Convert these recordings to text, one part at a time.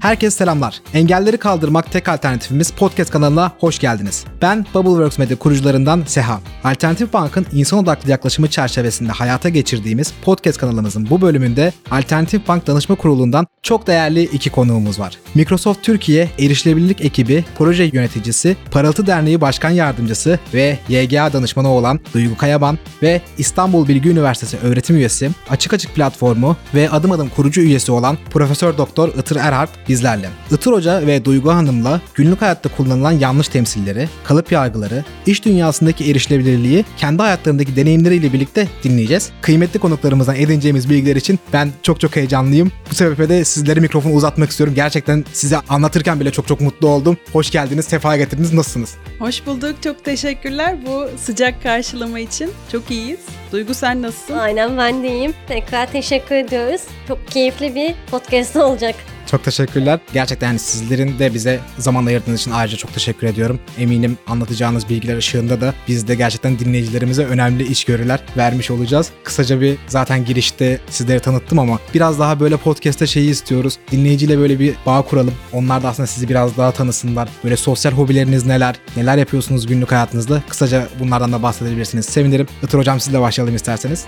Herkese selamlar. Engelleri kaldırmak tek alternatifimiz podcast kanalına hoş geldiniz. Ben Bubbleworks Media kurucularından Seha. Alternatif Bank'ın insan odaklı yaklaşımı çerçevesinde hayata geçirdiğimiz podcast kanalımızın bu bölümünde Alternatif Bank Danışma Kurulu'ndan çok değerli iki konuğumuz var. Microsoft Türkiye Erişilebilirlik Ekibi Proje Yöneticisi, Parıltı Derneği Başkan Yardımcısı ve YGA danışmanı olan Duygu Kayaban ve İstanbul Bilgi Üniversitesi öğretim üyesi, Açık Açık Platformu ve Adım Adım kurucu üyesi olan Profesör Doktor Itır Erhard bizlerle. Itır Hoca ve Duygu Hanım'la günlük hayatta kullanılan yanlış temsilleri, kalıp yargıları, iş dünyasındaki erişilebilirliği kendi hayatlarındaki deneyimleriyle birlikte dinleyeceğiz. Kıymetli konuklarımızdan edineceğimiz bilgiler için ben çok çok heyecanlıyım. Bu sebeple de sizlere mikrofonu uzatmak istiyorum. Gerçekten size anlatırken bile çok çok mutlu oldum. Hoş geldiniz, sefa getirdiniz. Nasılsınız? Hoş bulduk. Çok teşekkürler bu sıcak karşılama için. Çok iyiyiz. Duygu sen nasılsın? Aynen ben de iyiyim. Tekrar teşekkür ediyoruz. Çok keyifli bir podcast olacak. Çok teşekkürler. Gerçekten yani sizlerin de bize zaman ayırdığınız için ayrıca çok teşekkür ediyorum. Eminim anlatacağınız bilgiler ışığında da biz de gerçekten dinleyicilerimize önemli iş görüler vermiş olacağız. Kısaca bir zaten girişte sizleri tanıttım ama biraz daha böyle podcast'te şeyi istiyoruz. Dinleyiciyle böyle bir bağ kuralım. Onlar da aslında sizi biraz daha tanısınlar. Böyle sosyal hobileriniz neler? Neler yapıyorsunuz günlük hayatınızda? Kısaca bunlardan da bahsedebilirsiniz. Sevinirim. Itır hocam sizle başlayalım isterseniz.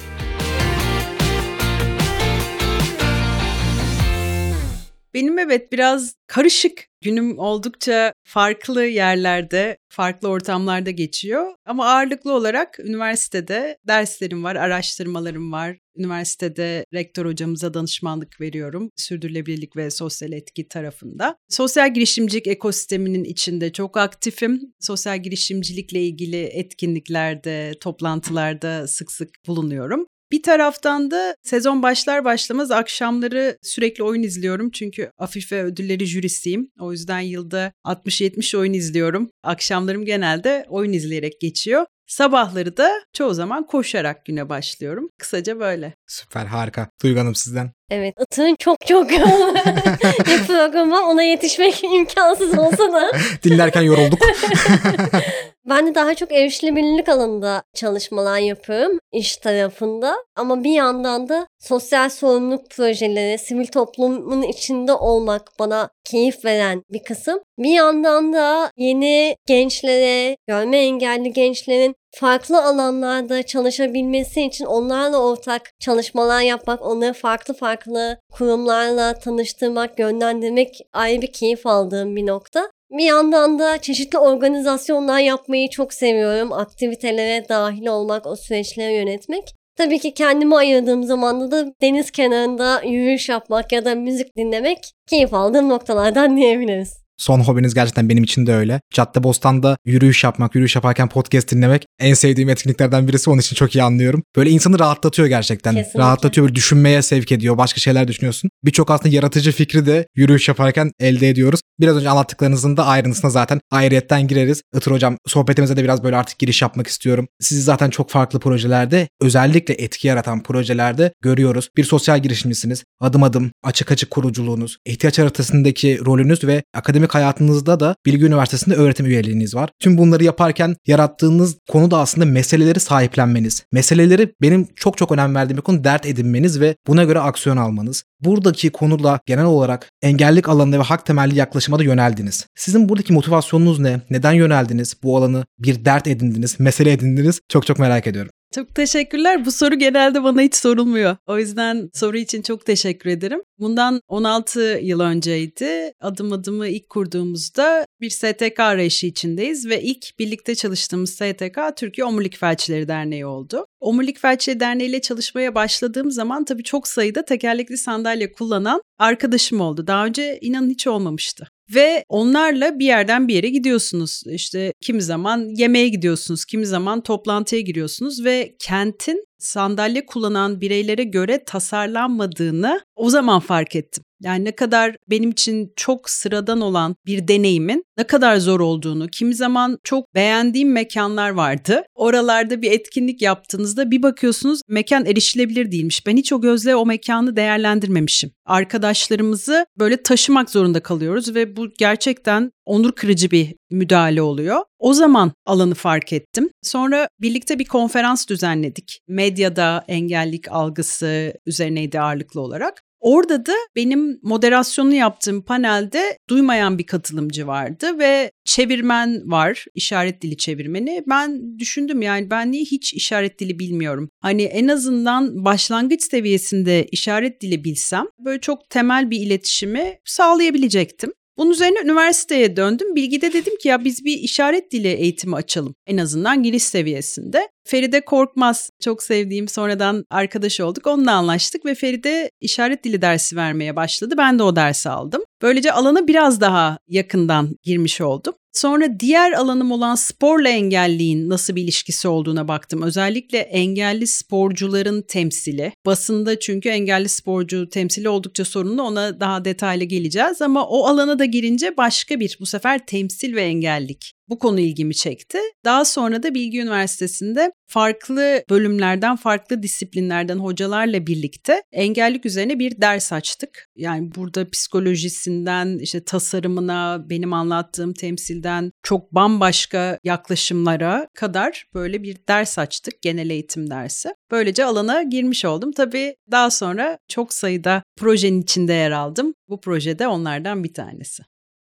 Benim evet biraz karışık. Günüm oldukça farklı yerlerde, farklı ortamlarda geçiyor. Ama ağırlıklı olarak üniversitede derslerim var, araştırmalarım var. Üniversitede rektör hocamıza danışmanlık veriyorum. Sürdürülebilirlik ve sosyal etki tarafında. Sosyal girişimcilik ekosisteminin içinde çok aktifim. Sosyal girişimcilikle ilgili etkinliklerde, toplantılarda sık sık bulunuyorum. Bir taraftan da sezon başlar başlamaz akşamları sürekli oyun izliyorum. Çünkü Afife ödülleri jürisiyim. O yüzden yılda 60-70 oyun izliyorum. Akşamlarım genelde oyun izleyerek geçiyor. Sabahları da çoğu zaman koşarak güne başlıyorum. Kısaca böyle. Süper harika. Duygu Hanım sizden. Evet Itığın çok çok yoğun bir programı ona yetişmek imkansız olsa da. Dinlerken yorulduk. ben de daha çok erişilebilirlik alanında çalışmalar yapıyorum iş tarafında. Ama bir yandan da sosyal sorumluluk projeleri, sivil toplumun içinde olmak bana keyif veren bir kısım. Bir yandan da yeni gençlere, görme engelli gençlerin farklı alanlarda çalışabilmesi için onlarla ortak çalışmalar yapmak, onları farklı farklı kurumlarla tanıştırmak, yönlendirmek ayrı bir keyif aldığım bir nokta. Bir yandan da çeşitli organizasyonlar yapmayı çok seviyorum. Aktivitelere dahil olmak, o süreçleri yönetmek. Tabii ki kendime ayırdığım zamanda da deniz kenarında yürüyüş yapmak ya da müzik dinlemek keyif aldığım noktalardan diyebiliriz. Son hobiniz gerçekten benim için de öyle. Cadde Bostan'da yürüyüş yapmak, yürüyüş yaparken podcast dinlemek en sevdiğim etkinliklerden birisi. Onun için çok iyi anlıyorum. Böyle insanı rahatlatıyor gerçekten. Kesinlikle. Rahatlatıyor, böyle düşünmeye sevk ediyor. Başka şeyler düşünüyorsun. Birçok aslında yaratıcı fikri de yürüyüş yaparken elde ediyoruz. Biraz önce anlattıklarınızın da ayrıntısına zaten ayrıyetten gireriz. Itır hocam sohbetimize de biraz böyle artık giriş yapmak istiyorum. Sizi zaten çok farklı projelerde özellikle etki yaratan projelerde görüyoruz. Bir sosyal girişimcisiniz. Adım adım açık açık kuruculuğunuz, ihtiyaç haritasındaki rolünüz ve akademik hayatınızda da Bilgi Üniversitesi'nde öğretim üyeliğiniz var. Tüm bunları yaparken yarattığınız konu da aslında meseleleri sahiplenmeniz. Meseleleri benim çok çok önem verdiğim bir konu dert edinmeniz ve buna göre aksiyon almanız. Buradaki konuda genel olarak engellik alanında ve hak temelli yaklaşıma da yöneldiniz. Sizin buradaki motivasyonunuz ne? Neden yöneldiniz? Bu alanı bir dert edindiniz, mesele edindiniz? Çok çok merak ediyorum. Çok teşekkürler. Bu soru genelde bana hiç sorulmuyor. O yüzden soru için çok teşekkür ederim. Bundan 16 yıl önceydi. Adım adımı ilk kurduğumuzda bir STK arayışı içindeyiz ve ilk birlikte çalıştığımız STK Türkiye Omurilik Felçleri Derneği oldu. Omurilik Felçleri Derneği ile çalışmaya başladığım zaman tabii çok sayıda tekerlekli sandalye kullanan arkadaşım oldu. Daha önce inanın hiç olmamıştı. Ve onlarla bir yerden bir yere gidiyorsunuz. İşte kimi zaman yemeğe gidiyorsunuz, kimi zaman toplantıya giriyorsunuz ve kentin sandalye kullanan bireylere göre tasarlanmadığını o zaman fark ettim. Yani ne kadar benim için çok sıradan olan bir deneyimin ne kadar zor olduğunu, kimi zaman çok beğendiğim mekanlar vardı. Oralarda bir etkinlik yaptığınızda bir bakıyorsunuz mekan erişilebilir değilmiş. Ben hiç o gözle o mekanı değerlendirmemişim. Arkadaşlarımızı böyle taşımak zorunda kalıyoruz ve bu gerçekten onur kırıcı bir müdahale oluyor. O zaman alanı fark ettim. Sonra birlikte bir konferans düzenledik. Medyada engellik algısı üzerineydi ağırlıklı olarak. Orada da benim moderasyonunu yaptığım panelde duymayan bir katılımcı vardı ve çevirmen var, işaret dili çevirmeni. Ben düşündüm yani ben niye hiç işaret dili bilmiyorum. Hani en azından başlangıç seviyesinde işaret dili bilsem böyle çok temel bir iletişimi sağlayabilecektim. Bunun üzerine üniversiteye döndüm. Bilgide dedim ki ya biz bir işaret dili eğitimi açalım. En azından giriş seviyesinde. Feride Korkmaz çok sevdiğim sonradan arkadaş olduk. Onunla anlaştık ve Feride işaret dili dersi vermeye başladı. Ben de o dersi aldım. Böylece alana biraz daha yakından girmiş oldum. Sonra diğer alanım olan sporla engelliğin nasıl bir ilişkisi olduğuna baktım. Özellikle engelli sporcuların temsili. Basında çünkü engelli sporcu temsili oldukça sorunlu ona daha detaylı geleceğiz ama o alana da girince başka bir bu sefer temsil ve engellik bu konu ilgimi çekti. Daha sonra da Bilgi Üniversitesi'nde farklı bölümlerden, farklı disiplinlerden hocalarla birlikte engellik üzerine bir ders açtık. Yani burada psikolojisinden, işte tasarımına, benim anlattığım temsilden çok bambaşka yaklaşımlara kadar böyle bir ders açtık, genel eğitim dersi. Böylece alana girmiş oldum. Tabii daha sonra çok sayıda projenin içinde yer aldım. Bu projede onlardan bir tanesi.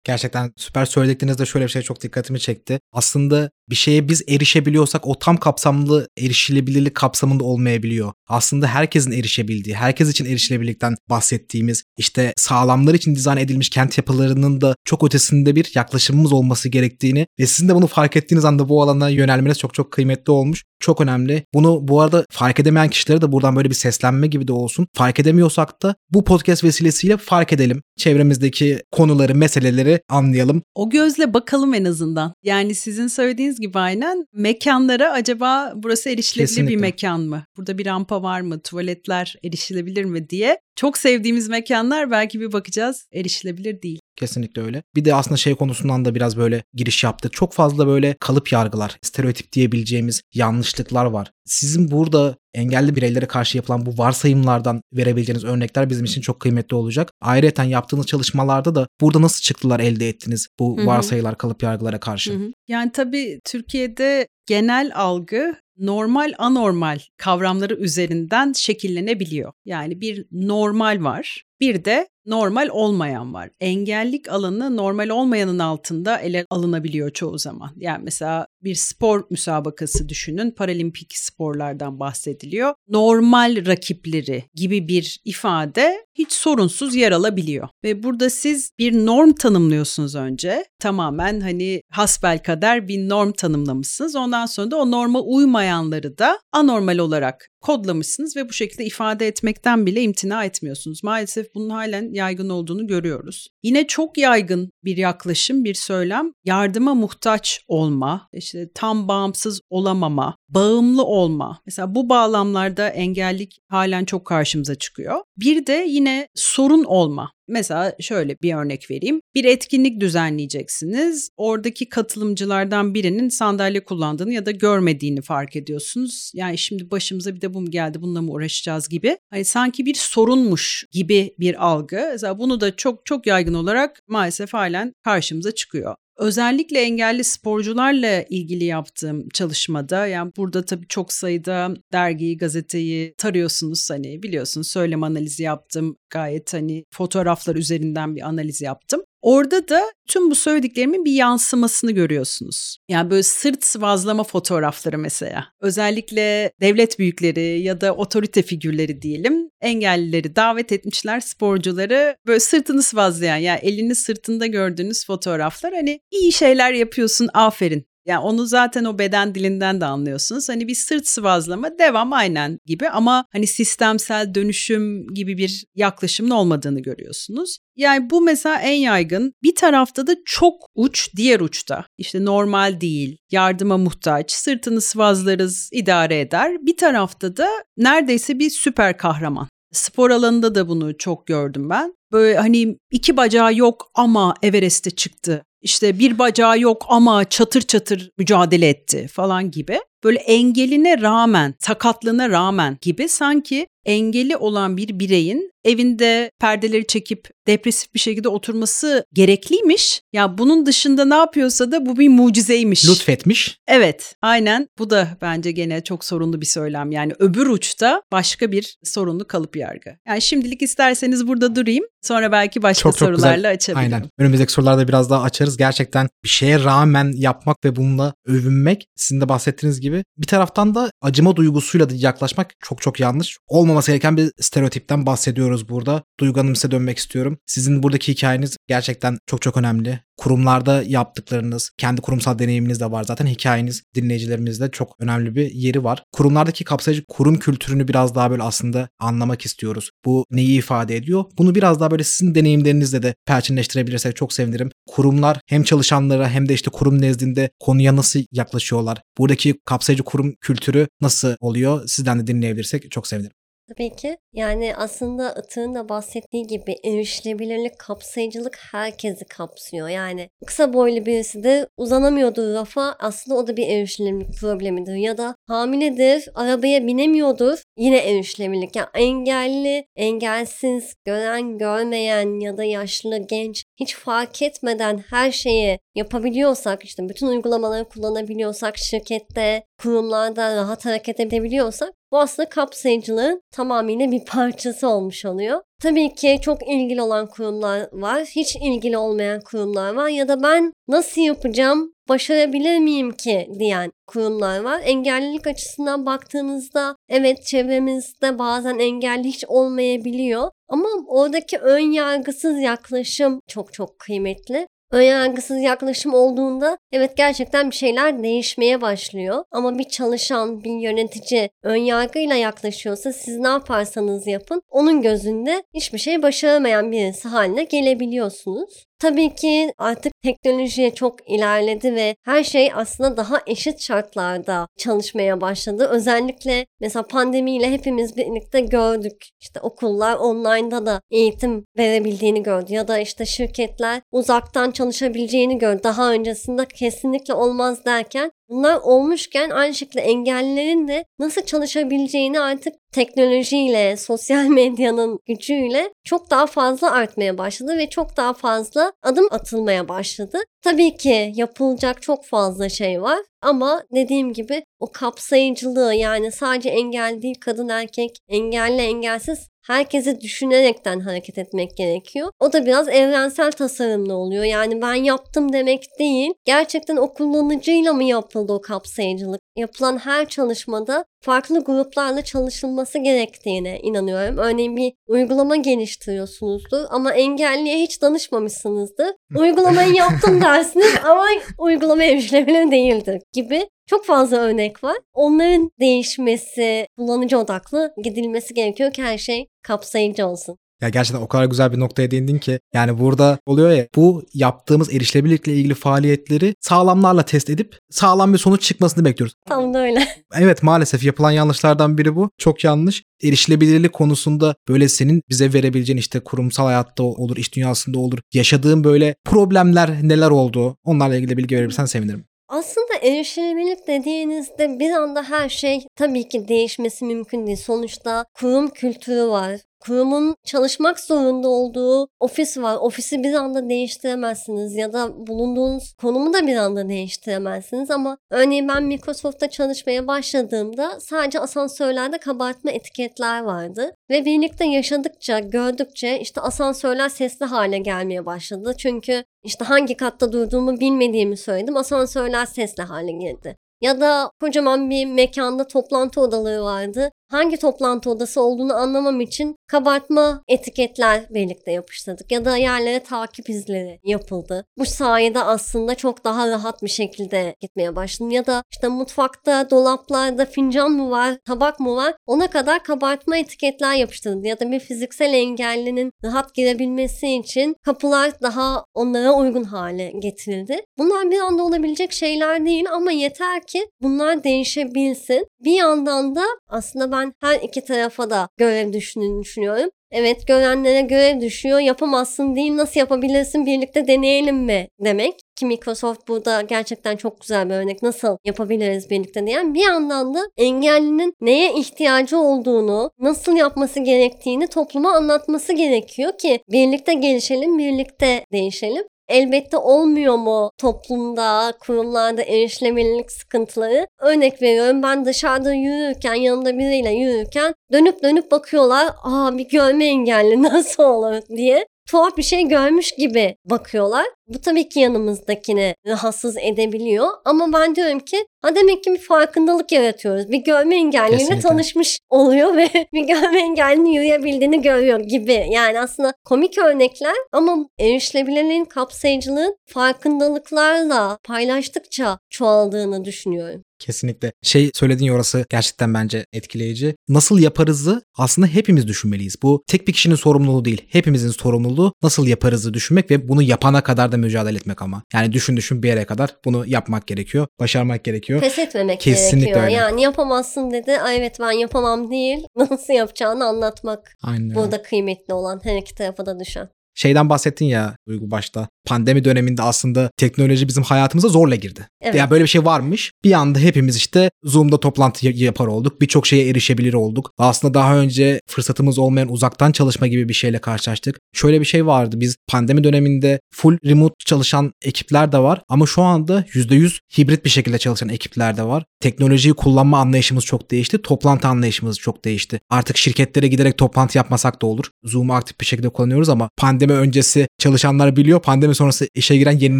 Gerçekten süper söylediklerinizde şöyle bir şey çok dikkatimi çekti. Aslında bir şeye biz erişebiliyorsak o tam kapsamlı erişilebilirlik kapsamında olmayabiliyor. Aslında herkesin erişebildiği, herkes için erişilebilirlikten bahsettiğimiz, işte sağlamlar için dizayn edilmiş kent yapılarının da çok ötesinde bir yaklaşımımız olması gerektiğini ve sizin de bunu fark ettiğiniz anda bu alana yönelmeniz çok çok kıymetli olmuş. Çok önemli. Bunu bu arada fark edemeyen kişilere de buradan böyle bir seslenme gibi de olsun. Fark edemiyorsak da bu podcast vesilesiyle fark edelim. Çevremizdeki konuları, meseleleri anlayalım. O gözle bakalım en azından. Yani sizin söylediğiniz gibi aynen mekanlara acaba burası erişilebilir Kesinlikle. bir mekan mı? Burada bir rampa var mı? Tuvaletler erişilebilir mi diye. Çok sevdiğimiz mekanlar belki bir bakacağız erişilebilir değil. Kesinlikle öyle. Bir de aslında şey konusundan da biraz böyle giriş yaptık. Çok fazla böyle kalıp yargılar, stereotip diyebileceğimiz yanlışlıklar var. Sizin burada engelli bireylere karşı yapılan bu varsayımlardan verebileceğiniz örnekler bizim için çok kıymetli olacak. Ayrıca yaptığınız çalışmalarda da burada nasıl çıktılar elde ettiniz bu Hı-hı. varsayılar, kalıp yargılara karşı? Hı-hı. Yani tabii Türkiye'de genel algı normal anormal kavramları üzerinden şekillenebiliyor. Yani bir normal var, bir de normal olmayan var. Engellik alanı normal olmayanın altında ele alınabiliyor çoğu zaman. Yani mesela bir spor müsabakası düşünün. Paralimpik sporlardan bahsediliyor. Normal rakipleri gibi bir ifade hiç sorunsuz yer alabiliyor. Ve burada siz bir norm tanımlıyorsunuz önce. Tamamen hani hasbel kader bir norm tanımlamışsınız. Ondan sonra da o norma uymayanları da anormal olarak kodlamışsınız ve bu şekilde ifade etmekten bile imtina etmiyorsunuz. Maalesef bunun halen yaygın olduğunu görüyoruz. Yine çok yaygın bir yaklaşım, bir söylem yardıma muhtaç olma, işte tam bağımsız olamama, bağımlı olma. Mesela bu bağlamlarda engellik halen çok karşımıza çıkıyor. Bir de yine sorun olma. Mesela şöyle bir örnek vereyim. Bir etkinlik düzenleyeceksiniz. Oradaki katılımcılardan birinin sandalye kullandığını ya da görmediğini fark ediyorsunuz. Yani şimdi başımıza bir de bu mu geldi bununla mı uğraşacağız gibi. Hani sanki bir sorunmuş gibi bir algı. Mesela bunu da çok çok yaygın olarak maalesef halen karşımıza çıkıyor. Özellikle engelli sporcularla ilgili yaptığım çalışmada yani burada tabii çok sayıda dergiyi, gazeteyi tarıyorsunuz hani biliyorsunuz söylem analizi yaptım. Gayet hani fotoğraflar üzerinden bir analiz yaptım. Orada da tüm bu söylediklerimin bir yansımasını görüyorsunuz. Yani böyle sırt sıvazlama fotoğrafları mesela. Özellikle devlet büyükleri ya da otorite figürleri diyelim engellileri davet etmişler sporcuları böyle sırtını sıvazlayan yani elini sırtında gördüğünüz fotoğraflar hani iyi şeyler yapıyorsun aferin yani onu zaten o beden dilinden de anlıyorsunuz. Hani bir sırt sıvazlama devam aynen gibi ama hani sistemsel dönüşüm gibi bir yaklaşımın olmadığını görüyorsunuz. Yani bu mesela en yaygın. Bir tarafta da çok uç, diğer uçta. İşte normal değil, yardıma muhtaç, sırtını sıvazlarız, idare eder. Bir tarafta da neredeyse bir süper kahraman. Spor alanında da bunu çok gördüm ben. Böyle hani iki bacağı yok ama Everest'e çıktı. İşte bir bacağı yok ama çatır çatır mücadele etti falan gibi. Böyle engeline rağmen, sakatlığına rağmen gibi sanki engeli olan bir bireyin evinde perdeleri çekip depresif bir şekilde oturması gerekliymiş. Ya bunun dışında ne yapıyorsa da bu bir mucizeymiş. Lütfetmiş. Evet, aynen. Bu da bence gene çok sorunlu bir söylem. Yani öbür uçta başka bir sorunlu kalıp yargı. Yani şimdilik isterseniz burada durayım. Sonra belki başka Çok çok sorularla güzel. açabilirim. Aynen. Önümüzdeki sorularda biraz daha açarız. Gerçekten bir şeye rağmen yapmak ve bununla övünmek sizin de bahsettiğiniz gibi bir taraftan da acıma duygusuyla da yaklaşmak çok çok yanlış. Olmaması gereken bir stereotipten bahsediyoruz burada. Duygu Hanım size dönmek istiyorum. Sizin buradaki hikayeniz gerçekten çok çok önemli. Kurumlarda yaptıklarınız, kendi kurumsal deneyiminiz de var. Zaten hikayeniz dinleyicilerimizde çok önemli bir yeri var. Kurumlardaki kapsayıcı kurum kültürünü biraz daha böyle aslında anlamak istiyoruz. Bu neyi ifade ediyor? Bunu biraz daha böyle sizin deneyimlerinizle de perçinleştirebilirsek çok sevinirim. Kurumlar hem çalışanlara hem de işte kurum nezdinde konuya nasıl yaklaşıyorlar? Buradaki kapsayıcı kurum kültürü nasıl oluyor? Sizden de dinleyebilirsek çok sevinirim. Tabii ki. Yani aslında Atı'nın da bahsettiği gibi erişilebilirlik, kapsayıcılık herkesi kapsıyor. Yani kısa boylu birisi de uzanamıyordur rafa aslında o da bir erişilebilirlik problemidir. Ya da hamiledir, arabaya binemiyordur yine erişilebilirlik. Yani engelli, engelsiz, gören, görmeyen ya da yaşlı, genç hiç fark etmeden her şeyi yapabiliyorsak işte bütün uygulamaları kullanabiliyorsak şirkette, kurumlarda rahat hareket edebiliyorsak bu aslında kapsayıcılığın tamamıyla bir parçası olmuş oluyor. Tabii ki çok ilgili olan kurumlar var, hiç ilgili olmayan kurumlar var ya da ben nasıl yapacağım, başarabilir miyim ki diyen kurumlar var. Engellilik açısından baktığınızda evet çevremizde bazen engelli hiç olmayabiliyor ama oradaki ön yargısız yaklaşım çok çok kıymetli. Önyargısız yaklaşım olduğunda evet gerçekten bir şeyler değişmeye başlıyor. Ama bir çalışan, bir yönetici önyargıyla yaklaşıyorsa siz ne yaparsanız yapın onun gözünde hiçbir şey başaramayan birisi haline gelebiliyorsunuz. Tabii ki artık teknolojiye çok ilerledi ve her şey aslında daha eşit şartlarda çalışmaya başladı. Özellikle mesela pandemiyle hepimiz birlikte gördük. İşte okullar online'da da eğitim verebildiğini gördü ya da işte şirketler uzaktan çalışabileceğini gördü. Daha öncesinde kesinlikle olmaz derken Bunlar olmuşken aynı şekilde engellilerin de nasıl çalışabileceğini artık teknolojiyle, sosyal medyanın gücüyle çok daha fazla artmaya başladı ve çok daha fazla adım atılmaya başladı. Tabii ki yapılacak çok fazla şey var ama dediğim gibi o kapsayıcılığı yani sadece engel değil kadın erkek, engelli engelsiz herkesi düşünerekten hareket etmek gerekiyor. O da biraz evrensel tasarımlı oluyor. Yani ben yaptım demek değil. Gerçekten o kullanıcıyla mı yapıldı o kapsayıcılık? Yapılan her çalışmada farklı gruplarla çalışılması gerektiğine inanıyorum. Örneğin bir uygulama geliştiriyorsunuzdur ama engelliye hiç danışmamışsınızdır. Uygulamayı yaptım dersiniz ama uygulama erişilebilir değildir gibi çok fazla örnek var. Onların değişmesi, kullanıcı odaklı gidilmesi gerekiyor ki her şey kapsayıcı olsun. Ya gerçekten o kadar güzel bir noktaya değindin ki yani burada oluyor ya bu yaptığımız erişilebilirlikle ilgili faaliyetleri sağlamlarla test edip sağlam bir sonuç çıkmasını bekliyoruz. Tam da öyle. Evet maalesef yapılan yanlışlardan biri bu. Çok yanlış. Erişilebilirlik konusunda böyle senin bize verebileceğin işte kurumsal hayatta olur, iş dünyasında olur. Yaşadığın böyle problemler neler oldu? Onlarla ilgili bilgi verirsen sevinirim. Aslında erişilebilirlik dediğinizde bir anda her şey tabii ki değişmesi mümkün değil. Sonuçta kurum kültürü var. Kurumun çalışmak zorunda olduğu ofis var. Ofisi bir anda değiştiremezsiniz ya da bulunduğunuz konumu da bir anda değiştiremezsiniz ama örneğin ben Microsoft'ta çalışmaya başladığımda sadece asansörlerde kabartma etiketler vardı ve birlikte yaşadıkça, gördükçe işte asansörler sesli hale gelmeye başladı. Çünkü işte hangi katta durduğumu bilmediğimi söyledim. Asansörler sesli hale geldi. Ya da kocaman bir mekanda toplantı odaları vardı hangi toplantı odası olduğunu anlamam için kabartma etiketler birlikte yapıştırdık ya da yerlere takip izleri yapıldı. Bu sayede aslında çok daha rahat bir şekilde gitmeye başladım ya da işte mutfakta, dolaplarda fincan mı var, tabak mı var ona kadar kabartma etiketler yapıştırıldı ya da bir fiziksel engellinin rahat girebilmesi için kapılar daha onlara uygun hale getirildi. Bunlar bir anda olabilecek şeyler değil ama yeter ki bunlar değişebilsin. Bir yandan da aslında ben her iki tarafa da görev düşündüğünü düşünüyorum. Evet görenlere görev düşüyor yapamazsın değil nasıl yapabilirsin birlikte deneyelim mi demek. ki Microsoft burada gerçekten çok güzel bir örnek nasıl yapabiliriz birlikte diyen bir yandan da engellinin neye ihtiyacı olduğunu, nasıl yapması gerektiğini topluma anlatması gerekiyor ki birlikte gelişelim, birlikte değişelim. Elbette olmuyor mu toplumda, kurumlarda erişilebilirlik sıkıntıları? Örnek veriyorum ben dışarıda yürürken, yanımda biriyle yürürken dönüp dönüp bakıyorlar. Aa bir görme engelli nasıl olur diye tuhaf bir şey görmüş gibi bakıyorlar. Bu tabii ki yanımızdakini rahatsız edebiliyor. Ama ben diyorum ki ha demek ki bir farkındalık yaratıyoruz. Bir görme engelliyle Kesinlikle. tanışmış oluyor ve bir görme engellinin yürüyebildiğini görüyor gibi. Yani aslında komik örnekler ama erişilebilirliğin kapsayıcılığın farkındalıklarla paylaştıkça çoğaldığını düşünüyorum. Kesinlikle. Şey söylediğin orası gerçekten bence etkileyici. Nasıl yaparızı aslında hepimiz düşünmeliyiz. Bu tek bir kişinin sorumluluğu değil. Hepimizin sorumluluğu nasıl yaparızı düşünmek ve bunu yapana kadar da mücadele etmek ama. Yani düşün düşün bir yere kadar bunu yapmak gerekiyor. Başarmak gerekiyor. Pes etmemek Kesinlikle gerekiyor. öyle. Yani yapamazsın dedi. Ay evet ben yapamam değil. Nasıl yapacağını anlatmak. Aynen. Burada kıymetli olan her iki tarafa da düşen. Şeyden bahsettin ya Duygu başta. Pandemi döneminde aslında teknoloji bizim hayatımıza zorla girdi. Evet. Ya böyle bir şey varmış. Bir anda hepimiz işte Zoom'da toplantı yapar olduk. Birçok şeye erişebilir olduk. Aslında daha önce fırsatımız olmayan uzaktan çalışma gibi bir şeyle karşılaştık. Şöyle bir şey vardı. Biz pandemi döneminde full remote çalışan ekipler de var ama şu anda %100 hibrit bir şekilde çalışan ekipler de var. Teknolojiyi kullanma anlayışımız çok değişti. Toplantı anlayışımız çok değişti. Artık şirketlere giderek toplantı yapmasak da olur. Zoom'u aktif bir şekilde kullanıyoruz ama pandemi öncesi çalışanlar biliyor. Pandemi sonrası işe giren yeni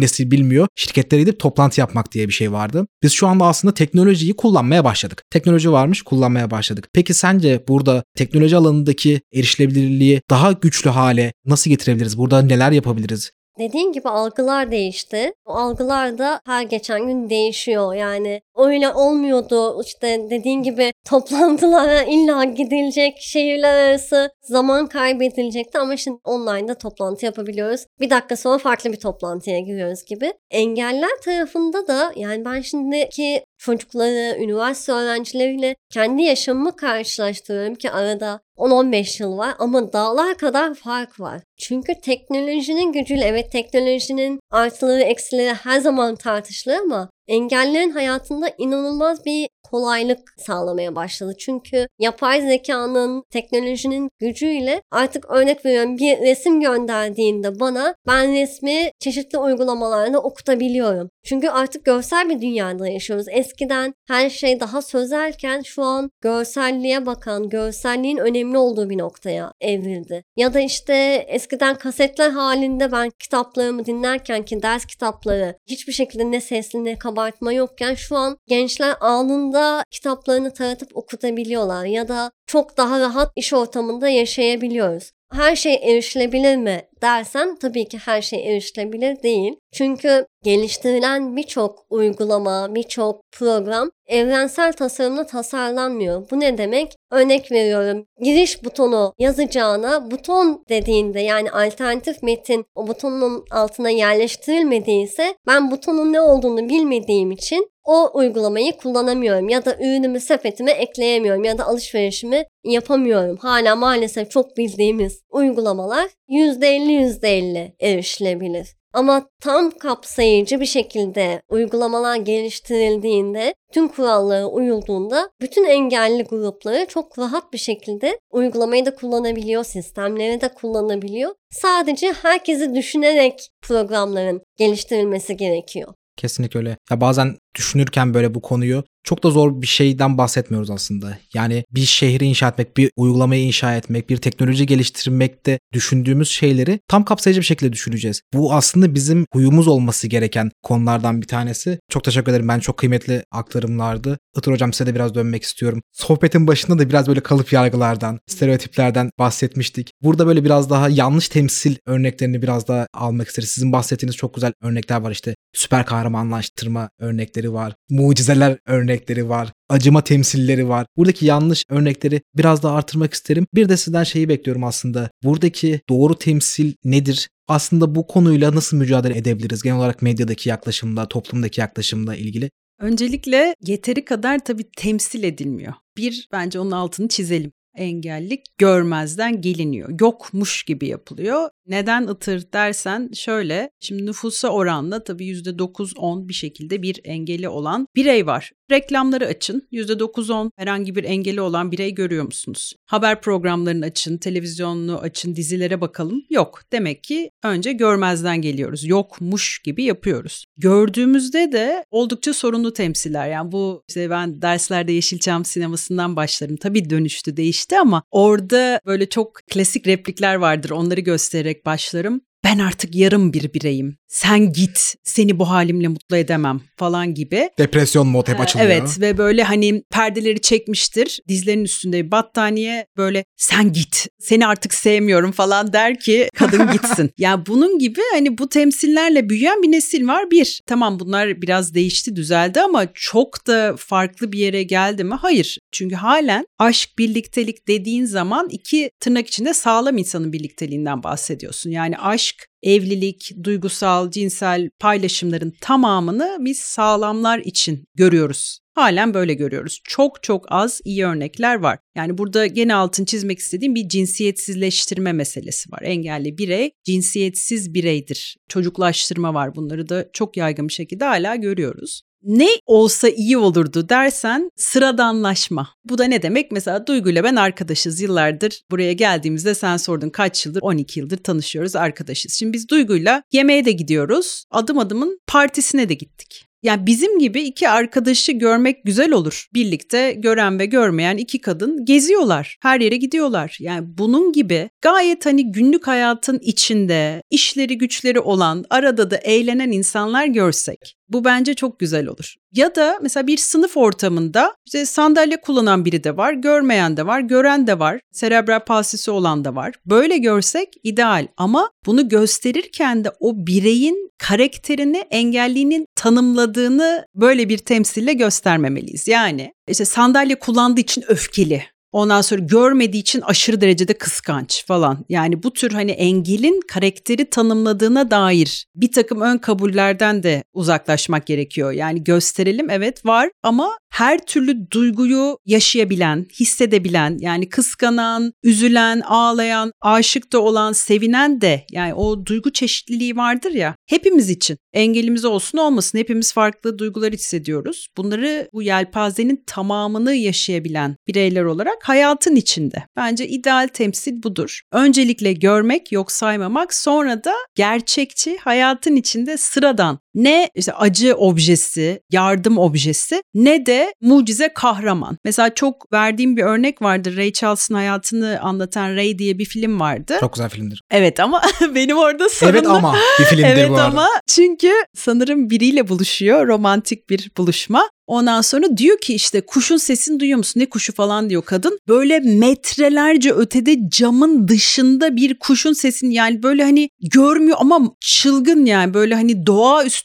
nesil bilmiyor. Şirketlere gidip toplantı yapmak diye bir şey vardı. Biz şu anda aslında teknolojiyi kullanmaya başladık. Teknoloji varmış kullanmaya başladık. Peki sence burada teknoloji alanındaki erişilebilirliği daha güçlü hale nasıl getirebiliriz? Burada neler yapabiliriz? Dediğin gibi algılar değişti. O algılar da her geçen gün değişiyor. Yani öyle olmuyordu. İşte dediğin gibi toplantılara illa gidilecek, şehirler arası zaman kaybedilecekti ama şimdi online'da toplantı yapabiliyoruz. Bir dakika sonra farklı bir toplantıya giriyoruz gibi. Engeller tarafında da yani ben şimdiki çocukları, üniversite öğrencileriyle kendi yaşamımı karşılaştırıyorum ki arada 10-15 yıl var ama dağlar kadar fark var. Çünkü teknolojinin gücüyle evet teknolojinin artıları eksileri her zaman tartışılır ama engellerin hayatında inanılmaz bir kolaylık sağlamaya başladı. Çünkü yapay zekanın, teknolojinin gücüyle artık örnek veriyorum bir resim gönderdiğinde bana ben resmi çeşitli uygulamalarla okutabiliyorum. Çünkü artık görsel bir dünyada yaşıyoruz. Eskiden her şey daha sözelken şu an görselliğe bakan, görselliğin önemli olduğu bir noktaya evrildi. Ya da işte eskiden kasetler halinde ben kitaplarımı dinlerken ki ders kitapları hiçbir şekilde ne sesli ne kabartma yokken şu an gençler anında kitaplarını taratıp okutabiliyorlar ya da çok daha rahat iş ortamında yaşayabiliyoruz. Her şey erişilebilir mi dersen tabii ki her şey erişilebilir değil. Çünkü geliştirilen birçok uygulama, birçok program evrensel tasarımla tasarlanmıyor. Bu ne demek? Örnek veriyorum. Giriş butonu yazacağına buton dediğinde yani alternatif metin o butonun altına yerleştirilmediyse ben butonun ne olduğunu bilmediğim için o uygulamayı kullanamıyorum ya da ürünümü sepetime ekleyemiyorum ya da alışverişimi yapamıyorum. Hala maalesef çok bildiğimiz uygulamalar %50 %50 erişilebilir. Ama tam kapsayıcı bir şekilde uygulamalar geliştirildiğinde, tüm kurallara uyulduğunda bütün engelli grupları çok rahat bir şekilde uygulamayı da kullanabiliyor, sistemleri de kullanabiliyor. Sadece herkesi düşünerek programların geliştirilmesi gerekiyor. Kesinlikle öyle. Ya bazen düşünürken böyle bu konuyu çok da zor bir şeyden bahsetmiyoruz aslında. Yani bir şehri inşa etmek, bir uygulamayı inşa etmek, bir teknoloji geliştirmekte düşündüğümüz şeyleri tam kapsayıcı bir şekilde düşüneceğiz. Bu aslında bizim huyumuz olması gereken konulardan bir tanesi. Çok teşekkür ederim. Ben çok kıymetli aktarımlardı. Itır hocam size de biraz dönmek istiyorum. Sohbetin başında da biraz böyle kalıp yargılardan, stereotiplerden bahsetmiştik. Burada böyle biraz daha yanlış temsil örneklerini biraz daha almak isteriz. Sizin bahsettiğiniz çok güzel örnekler var işte. Süper kahramanlaştırma örnekleri var. Mucizeler örnekleri var. Acıma temsilleri var. Buradaki yanlış örnekleri biraz daha artırmak isterim. Bir de sizden şeyi bekliyorum aslında. Buradaki doğru temsil nedir? Aslında bu konuyla nasıl mücadele edebiliriz? Genel olarak medyadaki yaklaşımla, toplumdaki yaklaşımla ilgili. Öncelikle yeteri kadar tabii temsil edilmiyor. Bir, bence onun altını çizelim. Engellik görmezden geliniyor. Yokmuş gibi yapılıyor. Neden ıtır dersen şöyle. Şimdi nüfusa oranla tabii %9-10 bir şekilde bir engeli olan birey var. Reklamları açın. %9-10 herhangi bir engeli olan birey görüyor musunuz? Haber programlarını açın, televizyonunu açın, dizilere bakalım. Yok. Demek ki önce görmezden geliyoruz. Yokmuş gibi yapıyoruz. Gördüğümüzde de oldukça sorunlu temsiller. Yani bu işte ben derslerde Yeşilçam sinemasından başlarım. Tabii dönüştü, değişti ama orada böyle çok klasik replikler vardır. Onları göstererek başlarım ben artık yarım bir bireyim. Sen git, seni bu halimle mutlu edemem falan gibi. Depresyon mod hep açılıyor. Evet ve böyle hani perdeleri çekmiştir. Dizlerinin üstünde bir battaniye böyle sen git, seni artık sevmiyorum falan der ki kadın gitsin. yani bunun gibi hani bu temsillerle büyüyen bir nesil var. Bir, tamam bunlar biraz değişti, düzeldi ama çok da farklı bir yere geldi mi? Hayır. Çünkü halen aşk, birliktelik dediğin zaman iki tırnak içinde sağlam insanın birlikteliğinden bahsediyorsun. Yani aşk evlilik, duygusal, cinsel paylaşımların tamamını biz sağlamlar için görüyoruz. Halen böyle görüyoruz. Çok çok az iyi örnekler var. Yani burada gene altın çizmek istediğim bir cinsiyetsizleştirme meselesi var. Engelli birey cinsiyetsiz bireydir. Çocuklaştırma var. Bunları da çok yaygın bir şekilde hala görüyoruz ne olsa iyi olurdu dersen sıradanlaşma. Bu da ne demek? Mesela Duygu ile ben arkadaşız yıllardır. Buraya geldiğimizde sen sordun kaç yıldır? 12 yıldır tanışıyoruz, arkadaşız. Şimdi biz Duygu'yla yemeğe de gidiyoruz. Adım adımın partisine de gittik. Yani bizim gibi iki arkadaşı görmek güzel olur. Birlikte gören ve görmeyen iki kadın geziyorlar. Her yere gidiyorlar. Yani bunun gibi gayet hani günlük hayatın içinde işleri güçleri olan, arada da eğlenen insanlar görsek bu bence çok güzel olur. Ya da mesela bir sınıf ortamında işte sandalye kullanan biri de var, görmeyen de var, gören de var, serebral palsisi olan da var. Böyle görsek ideal ama bunu gösterirken de o bireyin karakterini, engelliğinin tanımladığını böyle bir temsille göstermemeliyiz. Yani işte sandalye kullandığı için öfkeli Ondan sonra görmediği için aşırı derecede kıskanç falan. Yani bu tür hani engelin karakteri tanımladığına dair bir takım ön kabullerden de uzaklaşmak gerekiyor. Yani gösterelim evet var ama her türlü duyguyu yaşayabilen, hissedebilen yani kıskanan, üzülen, ağlayan, aşık da olan, sevinen de yani o duygu çeşitliliği vardır ya hepimiz için engelimiz olsun olmasın hepimiz farklı duygular hissediyoruz. Bunları bu yelpazenin tamamını yaşayabilen bireyler olarak hayatın içinde. Bence ideal temsil budur. Öncelikle görmek, yok saymamak, sonra da gerçekçi, hayatın içinde sıradan ne işte acı objesi, yardım objesi ne de mucize kahraman. Mesela çok verdiğim bir örnek vardır. Ray Charles'ın hayatını anlatan Ray diye bir film vardı. Çok güzel filmdir. Evet ama benim orada sorunum... Evet ama bir filmdir evet bu arada. Evet ama çünkü sanırım biriyle buluşuyor. Romantik bir buluşma. Ondan sonra diyor ki işte kuşun sesini duyuyor musun? Ne kuşu falan diyor kadın. Böyle metrelerce ötede camın dışında bir kuşun sesini yani böyle hani görmüyor ama çılgın yani böyle hani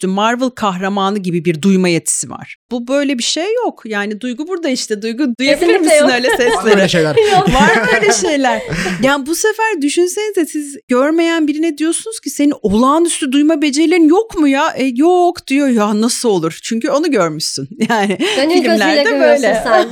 doğaüstü Marvel kahramanı gibi bir duyma yetisi var. Bu böyle bir şey yok. Yani duygu burada işte. Duygu duyabilir misin yok. öyle sesleri? Var öyle şeyler. Var mı öyle şeyler? Yani bu sefer düşünsenize siz görmeyen birine diyorsunuz ki senin olağanüstü duyma becerilerin yok mu ya? E, yok diyor ya nasıl olur? Çünkü onu görmüşsün. Yani Gönül filmlerde gözüyle böyle. sen.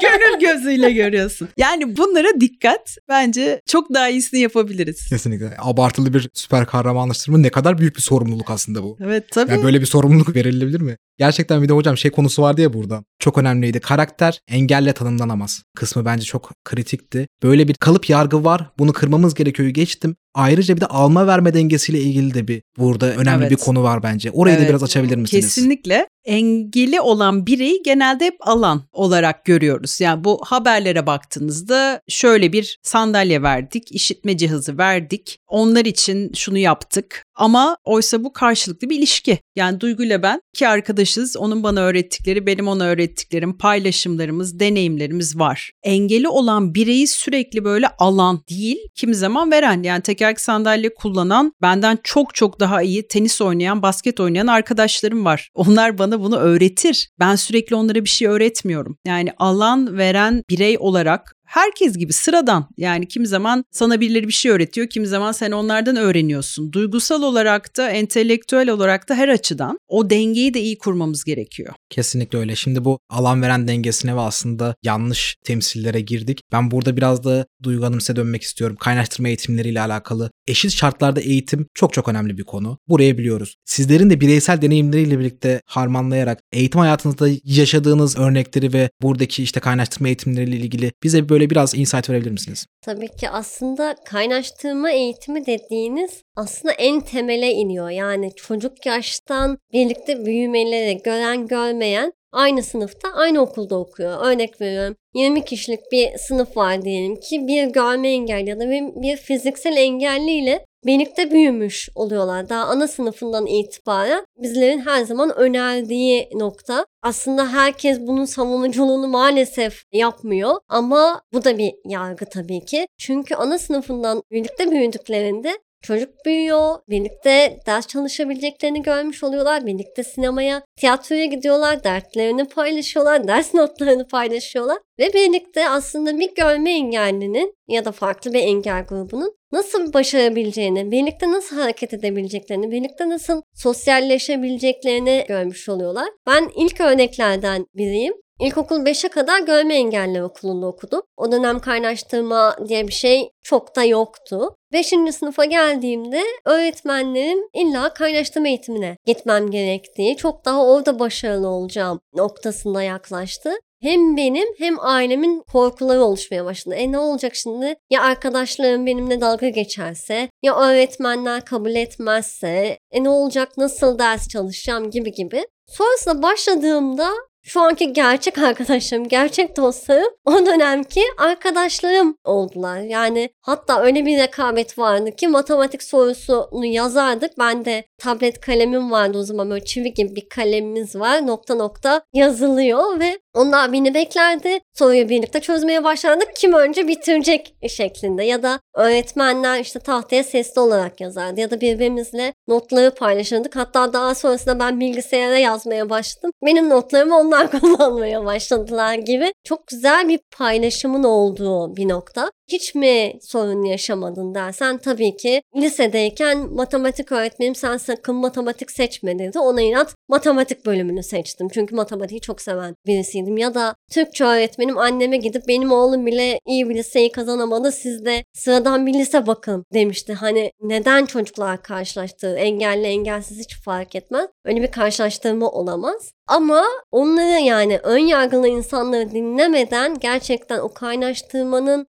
Gönül gözüyle görüyorsun. Yani bunlara dikkat. Bence çok daha iyisini yapabiliriz. Kesinlikle. Abartılı bir süper kahramanlaştırma ne kadar büyük bir sorumluluk aslında bu. Evet tabii. Yani böyle bir sorumluluk verilebilir mi? Gerçekten bir de hocam şey konusu vardı ya burada. Çok önemliydi. Karakter engelle tanımlanamaz. Kısmı bence çok kritikti. Böyle bir kalıp yargı var. Bunu kırmamız gerekiyor geçtim. Ayrıca bir de alma verme dengesiyle ilgili de bir burada önemli Evet. bir konu var bence. Orayı Evet. da biraz açabilir misiniz? Kesinlikle. Engeli olan bireyi genelde hep alan olarak görüyoruz. Yani bu haberlere baktığınızda şöyle bir sandalye verdik, işitme cihazı verdik. Onlar için şunu yaptık. Ama oysa bu karşılıklı bir ilişki. Yani Duygu ile ben iki arkadaşız. Onun bana öğrettikleri, benim ona öğrettiklerim, paylaşımlarımız, deneyimlerimiz var. Engeli olan bireyi sürekli böyle alan değil, kimi zaman veren. Yani tekerlekli sandalye kullanan, benden çok çok daha iyi tenis oynayan, basket oynayan arkadaşlarım var. Onlar bana bunu öğretir. Ben sürekli onlara bir şey öğretmiyorum. Yani alan veren birey olarak herkes gibi sıradan yani kimi zaman sana birileri bir şey öğretiyor kimi zaman sen onlardan öğreniyorsun. Duygusal olarak da entelektüel olarak da her açıdan o dengeyi de iyi kurmamız gerekiyor. Kesinlikle öyle. Şimdi bu alan veren dengesine ve aslında yanlış temsillere girdik. Ben burada biraz da Duygu Hanım size dönmek istiyorum. Kaynaştırma eğitimleriyle alakalı. Eşit şartlarda eğitim çok çok önemli bir konu. Buraya biliyoruz. Sizlerin de bireysel deneyimleriyle birlikte harmanlayarak eğitim hayatınızda yaşadığınız örnekleri ve buradaki işte kaynaştırma eğitimleriyle ilgili bize böyle biraz insight verebilir misiniz? Tabii ki aslında kaynaştırma eğitimi dediğiniz aslında en temele iniyor. Yani çocuk yaştan birlikte büyümeleri gören görmeyen aynı sınıfta aynı okulda okuyor. Örnek veriyorum 20 kişilik bir sınıf var diyelim ki bir görme engelli ya da bir fiziksel engelliyle birlikte büyümüş oluyorlar. Daha ana sınıfından itibaren bizlerin her zaman önerdiği nokta. Aslında herkes bunun savunuculuğunu maalesef yapmıyor ama bu da bir yargı tabii ki. Çünkü ana sınıfından birlikte büyüdüklerinde Çocuk büyüyor, birlikte ders çalışabileceklerini görmüş oluyorlar, birlikte sinemaya, tiyatroya gidiyorlar, dertlerini paylaşıyorlar, ders notlarını paylaşıyorlar ve birlikte aslında bir görme engellinin ya da farklı bir engel grubunun nasıl başarabileceğini, birlikte nasıl hareket edebileceklerini, birlikte nasıl sosyalleşebileceklerini görmüş oluyorlar. Ben ilk örneklerden biriyim. İlkokul 5'e kadar görme engelli okulunda okudum. O dönem kaynaştırma diye bir şey çok da yoktu. 5. sınıfa geldiğimde öğretmenlerin illa kaynaştırma eğitimine gitmem gerektiği, çok daha orada başarılı olacağım noktasında yaklaştı hem benim hem ailemin korkuları oluşmaya başladı. E ne olacak şimdi? Ya arkadaşlarım benimle dalga geçerse, ya öğretmenler kabul etmezse, e ne olacak nasıl ders çalışacağım gibi gibi. Sonrasında başladığımda şu anki gerçek arkadaşlarım, gerçek dostlarım o dönemki arkadaşlarım oldular. Yani hatta öyle bir rekabet vardı ki matematik sorusunu yazardık. Ben de tablet kalemim vardı o zaman böyle çivi gibi bir kalemimiz var. Nokta nokta yazılıyor ve onlar beni beklerdi. Soruyu birlikte çözmeye başladık. Kim önce bitirecek şeklinde ya da öğretmenler işte tahtaya sesli olarak yazardı ya da birbirimizle notları paylaşırdık. Hatta daha sonrasında ben bilgisayara yazmaya başladım. Benim notlarımı onlar kullanmaya başladılar gibi. Çok güzel bir paylaşımın olduğu bir nokta. Hiç mi sorun yaşamadın dersen tabii ki lisedeyken matematik öğretmenim sen sakın matematik seçme dedi. Ona inat matematik bölümünü seçtim. Çünkü matematiği çok seven birisiydim. Ya da Türkçe öğretmenim anneme gidip benim oğlum bile iyi bir liseyi kazanamadı. Siz de sıradan bir lise bakın demişti. Hani neden çocuklar karşılaştığı engelli engelsiz hiç fark etmez. Öyle bir karşılaştırma olamaz. Ama onları yani ön yargılı insanları dinlemeden gerçekten o kaynaştırmanın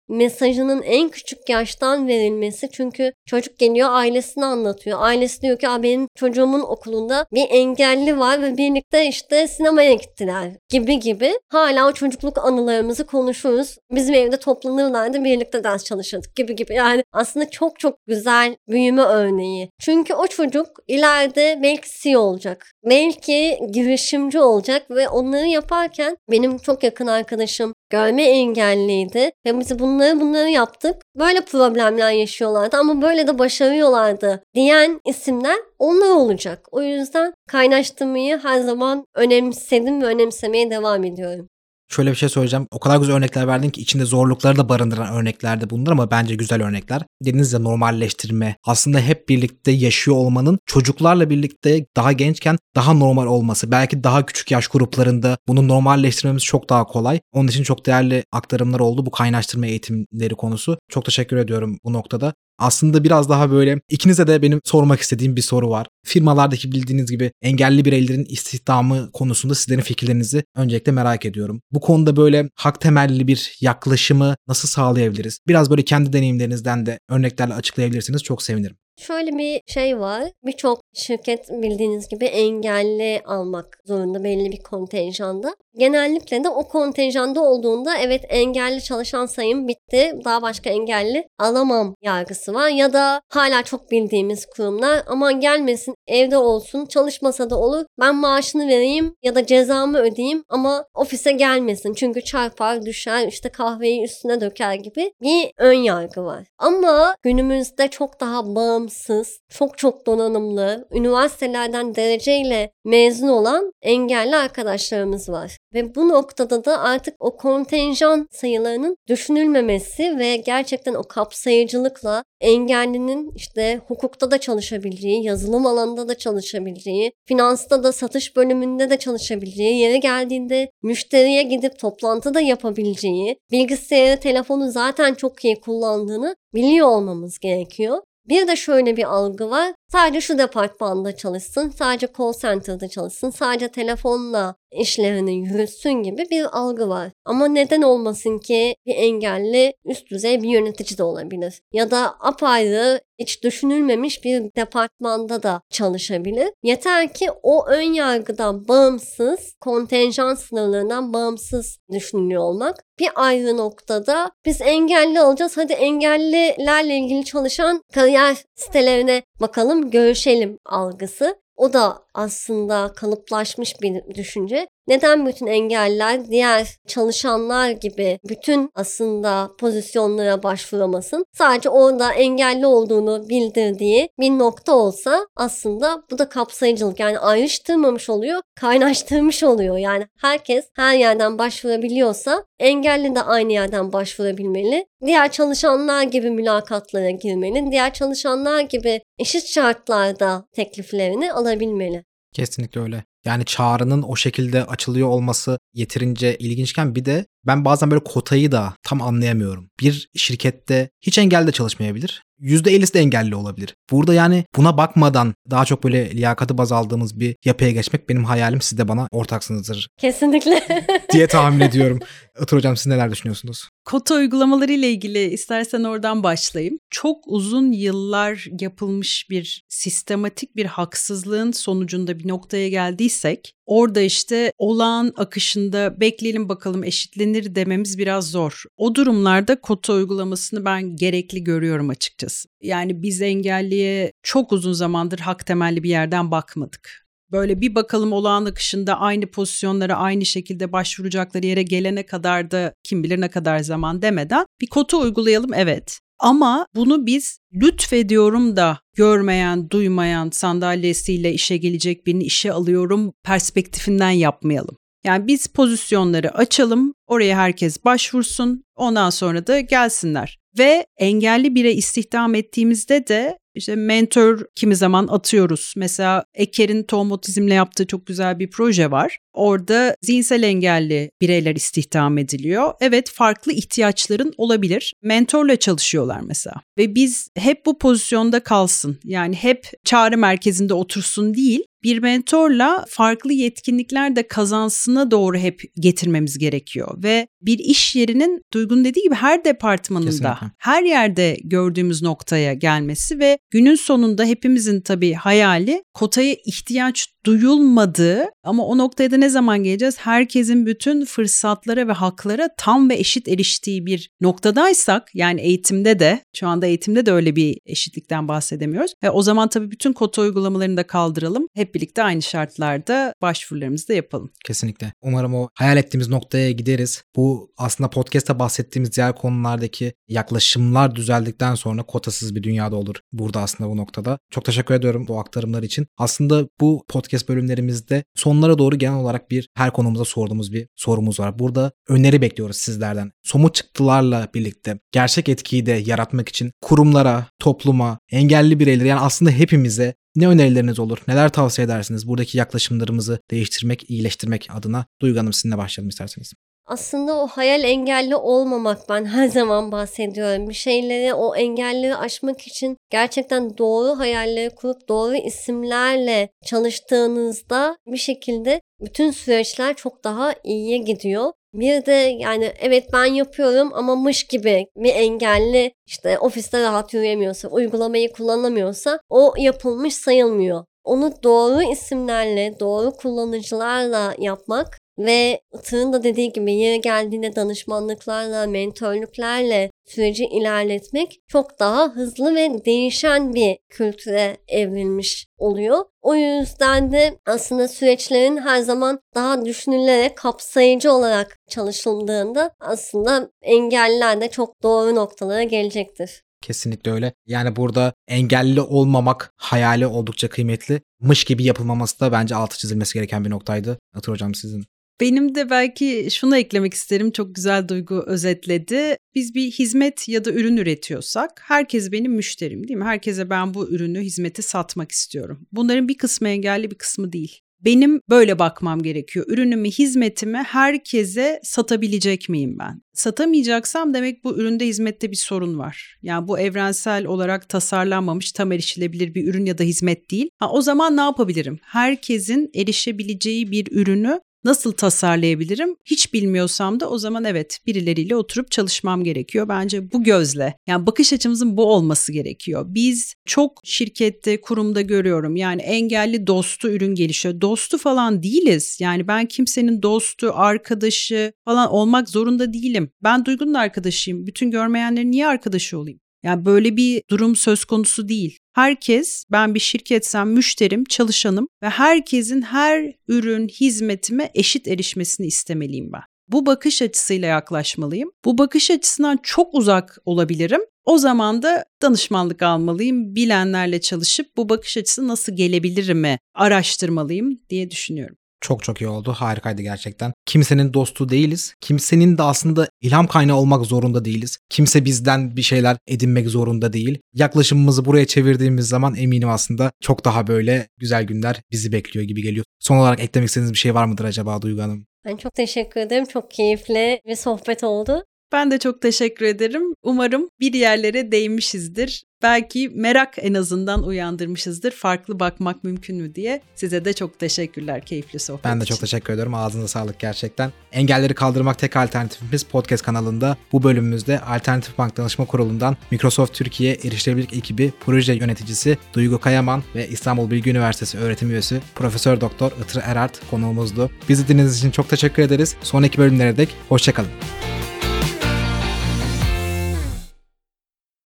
mesajının en küçük yaştan verilmesi. Çünkü çocuk geliyor ailesini anlatıyor. Ailesi diyor ki benim çocuğumun okulunda bir engelli var ve birlikte işte sinemaya gittiler gibi gibi. Hala o çocukluk anılarımızı konuşuruz. Bizim evde toplanırlardı birlikte ders çalışırdık gibi gibi. Yani aslında çok çok güzel büyüme örneği. Çünkü o çocuk ileride belki CEO olacak. Belki girişimci olacak ve onları yaparken benim çok yakın arkadaşım görme engelliydi ve biz bunları bunları yaptık. Böyle problemler yaşıyorlardı ama böyle de başarıyorlardı diyen isimler onlar olacak. O yüzden kaynaştırmayı her zaman önemsedim ve önemsemeye devam ediyorum şöyle bir şey söyleyeceğim. O kadar güzel örnekler verdin ki içinde zorlukları da barındıran örnekler de bunlar ama bence güzel örnekler. Dediniz ya normalleştirme. Aslında hep birlikte yaşıyor olmanın çocuklarla birlikte daha gençken daha normal olması. Belki daha küçük yaş gruplarında bunu normalleştirmemiz çok daha kolay. Onun için çok değerli aktarımlar oldu bu kaynaştırma eğitimleri konusu. Çok teşekkür ediyorum bu noktada. Aslında biraz daha böyle ikinize de benim sormak istediğim bir soru var. Firmalardaki bildiğiniz gibi engelli bireylerin istihdamı konusunda sizlerin fikirlerinizi öncelikle merak ediyorum. Bu konuda böyle hak temelli bir yaklaşımı nasıl sağlayabiliriz? Biraz böyle kendi deneyimlerinizden de örneklerle açıklayabilirsiniz çok sevinirim. Şöyle bir şey var. Birçok şirket bildiğiniz gibi engelli almak zorunda belli bir kontenjanda. Genellikle de o kontenjanda olduğunda evet engelli çalışan sayım bitti. Daha başka engelli alamam yargısı var. Ya da hala çok bildiğimiz kurumlar aman gelmesin evde olsun çalışmasa da olur. Ben maaşını vereyim ya da cezamı ödeyeyim ama ofise gelmesin. Çünkü çarpar düşer işte kahveyi üstüne döker gibi bir ön yargı var. Ama günümüzde çok daha bağımsız, çok çok donanımlı, üniversitelerden dereceyle mezun olan engelli arkadaşlarımız var. Ve bu noktada da artık o kontenjan sayılarının düşünülmemesi ve gerçekten o kapsayıcılıkla engellinin işte hukukta da çalışabileceği, yazılım alanında da çalışabileceği, finansta da satış bölümünde de çalışabileceği, yere geldiğinde müşteriye gidip toplantı da yapabileceği, bilgisayarı, telefonu zaten çok iyi kullandığını biliyor olmamız gerekiyor. Bir de şöyle bir algı var. Sadece şu departmanda çalışsın, sadece call center'da çalışsın, sadece telefonla işlerini yürütsün gibi bir algı var. Ama neden olmasın ki bir engelli üst düzey bir yönetici de olabilir. Ya da apayrı hiç düşünülmemiş bir departmanda da çalışabilir. Yeter ki o ön yargıdan bağımsız, kontenjan sınırlarından bağımsız düşünülüyor olmak. Bir ayrı noktada biz engelli olacağız. Hadi engellilerle ilgili çalışan kariyer sitelerine bakalım, görüşelim algısı. O da aslında kalıplaşmış bir düşünce. Neden bütün engeller diğer çalışanlar gibi bütün aslında pozisyonlara başvuramasın? Sadece orada engelli olduğunu bildirdiği bir nokta olsa aslında bu da kapsayıcılık. Yani ayrıştırmamış oluyor, kaynaştırmış oluyor. Yani herkes her yerden başvurabiliyorsa engelli de aynı yerden başvurabilmeli. Diğer çalışanlar gibi mülakatlara girmeli. Diğer çalışanlar gibi eşit şartlarda tekliflerini alabilmeli. Kesinlikle öyle. Yani çağrının o şekilde açılıyor olması yeterince ilginçken bir de ben bazen böyle kotayı da tam anlayamıyorum. Bir şirkette hiç engelli çalışmayabilir. %50'si de engelli olabilir. Burada yani buna bakmadan daha çok böyle liyakatı baz aldığımız bir yapıya geçmek benim hayalim. Siz de bana ortaksınızdır. Kesinlikle. diye tahmin ediyorum. Itır hocam siz neler düşünüyorsunuz? Kota uygulamaları ile ilgili istersen oradan başlayayım. Çok uzun yıllar yapılmış bir sistematik bir haksızlığın sonucunda bir noktaya geldiysek orada işte olağan akışında bekleyelim bakalım eşitlenir dememiz biraz zor. O durumlarda kota uygulamasını ben gerekli görüyorum açıkçası. Yani biz engelliye çok uzun zamandır hak temelli bir yerden bakmadık böyle bir bakalım olağan akışında aynı pozisyonlara aynı şekilde başvuracakları yere gelene kadar da kim bilir ne kadar zaman demeden bir kota uygulayalım evet. Ama bunu biz lütfediyorum da görmeyen, duymayan sandalyesiyle işe gelecek birini işe alıyorum perspektifinden yapmayalım. Yani biz pozisyonları açalım, oraya herkes başvursun, ondan sonra da gelsinler. Ve engelli bire istihdam ettiğimizde de işte mentor kimi zaman atıyoruz. Mesela Eker'in tohum otizmle yaptığı çok güzel bir proje var. Orada zihinsel engelli bireyler istihdam ediliyor. Evet farklı ihtiyaçların olabilir. Mentorla çalışıyorlar mesela. Ve biz hep bu pozisyonda kalsın. Yani hep çağrı merkezinde otursun değil bir mentorla farklı yetkinlikler de kazansına doğru hep getirmemiz gerekiyor ve bir iş yerinin Duygun dediği gibi her departmanında, Kesinlikle. her yerde gördüğümüz noktaya gelmesi ve günün sonunda hepimizin tabii hayali kotaya ihtiyaç duyulmadığı ama o noktaya da ne zaman geleceğiz? Herkesin bütün fırsatlara ve haklara tam ve eşit eriştiği bir noktadaysak yani eğitimde de şu anda eğitimde de öyle bir eşitlikten bahsedemiyoruz. Ve o zaman tabii bütün kota uygulamalarını da kaldıralım. Hep birlikte aynı şartlarda başvurularımızı da yapalım. Kesinlikle. Umarım o hayal ettiğimiz noktaya gideriz. Bu aslında podcast'ta bahsettiğimiz diğer konulardaki yaklaşımlar düzeldikten sonra kotasız bir dünyada olur. Burada aslında bu noktada. Çok teşekkür ediyorum bu aktarımlar için. Aslında bu podcast bölümlerimizde sonlara doğru genel olarak bir her konumuza sorduğumuz bir sorumuz var. Burada öneri bekliyoruz sizlerden. Somut çıktılarla birlikte gerçek etkiyi de yaratmak için kurumlara, topluma, engelli bireyleri yani aslında hepimize ne önerileriniz olur? Neler tavsiye edersiniz? Buradaki yaklaşımlarımızı değiştirmek, iyileştirmek adına Duygu Hanım sizinle başlayalım isterseniz. Aslında o hayal engelli olmamak ben her zaman bahsediyorum. Bir şeyleri o engelleri aşmak için gerçekten doğru hayalleri kurup doğru isimlerle çalıştığınızda bir şekilde bütün süreçler çok daha iyiye gidiyor. Bir de yani evet ben yapıyorum ama mış gibi bir engelli işte ofiste rahat yürüyemiyorsa, uygulamayı kullanamıyorsa o yapılmış sayılmıyor. Onu doğru isimlerle, doğru kullanıcılarla yapmak ve Itır'ın da dediği gibi yeri geldiğinde danışmanlıklarla, mentorluklarla süreci ilerletmek çok daha hızlı ve değişen bir kültüre evrilmiş oluyor. O yüzden de aslında süreçlerin her zaman daha düşünülerek kapsayıcı olarak çalışıldığında aslında engeller de çok doğru noktalara gelecektir. Kesinlikle öyle. Yani burada engelli olmamak hayali oldukça kıymetli. Mış gibi yapılmaması da bence altı çizilmesi gereken bir noktaydı. Atır hocam sizin. Benim de belki şunu eklemek isterim. Çok güzel Duygu özetledi. Biz bir hizmet ya da ürün üretiyorsak herkes benim müşterim değil mi? Herkese ben bu ürünü, hizmeti satmak istiyorum. Bunların bir kısmı engelli bir kısmı değil. Benim böyle bakmam gerekiyor. Ürünümü, hizmetimi herkese satabilecek miyim ben? Satamayacaksam demek bu üründe, hizmette bir sorun var. Yani bu evrensel olarak tasarlanmamış, tam erişilebilir bir ürün ya da hizmet değil. Ha, o zaman ne yapabilirim? Herkesin erişebileceği bir ürünü Nasıl tasarlayabilirim? Hiç bilmiyorsam da o zaman evet birileriyle oturup çalışmam gerekiyor. Bence bu gözle yani bakış açımızın bu olması gerekiyor. Biz çok şirkette, kurumda görüyorum. Yani engelli dostu ürün gelişiyor. Dostu falan değiliz. Yani ben kimsenin dostu, arkadaşı falan olmak zorunda değilim. Ben Duygu'nun arkadaşıyım. Bütün görmeyenlerin niye arkadaşı olayım? Yani böyle bir durum söz konusu değil. Herkes ben bir şirketsem müşterim, çalışanım ve herkesin her ürün, hizmetime eşit erişmesini istemeliyim ben. Bu bakış açısıyla yaklaşmalıyım. Bu bakış açısından çok uzak olabilirim. O zaman da danışmanlık almalıyım. Bilenlerle çalışıp bu bakış açısı nasıl gelebilir mi araştırmalıyım diye düşünüyorum. Çok çok iyi oldu. Harikaydı gerçekten. Kimsenin dostu değiliz. Kimsenin de aslında ilham kaynağı olmak zorunda değiliz. Kimse bizden bir şeyler edinmek zorunda değil. Yaklaşımımızı buraya çevirdiğimiz zaman eminim aslında çok daha böyle güzel günler bizi bekliyor gibi geliyor. Son olarak eklemek istediğiniz bir şey var mıdır acaba Duygu Hanım? Ben çok teşekkür ederim. Çok keyifli bir sohbet oldu. Ben de çok teşekkür ederim. Umarım bir yerlere değmişizdir. Belki merak en azından uyandırmışızdır. Farklı bakmak mümkün mü diye. Size de çok teşekkürler keyifli sohbet Ben de için. çok teşekkür ediyorum. Ağzınıza sağlık gerçekten. Engelleri kaldırmak tek alternatifimiz podcast kanalında. Bu bölümümüzde Alternatif Bank Danışma Kurulu'ndan Microsoft Türkiye Erişilebilirlik ekibi proje yöneticisi Duygu Kayaman ve İstanbul Bilgi Üniversitesi öğretim üyesi Profesör Doktor Itır Erart konuğumuzdu. Bizi dinlediğiniz için çok teşekkür ederiz. Sonraki bölümlere dek hoşçakalın.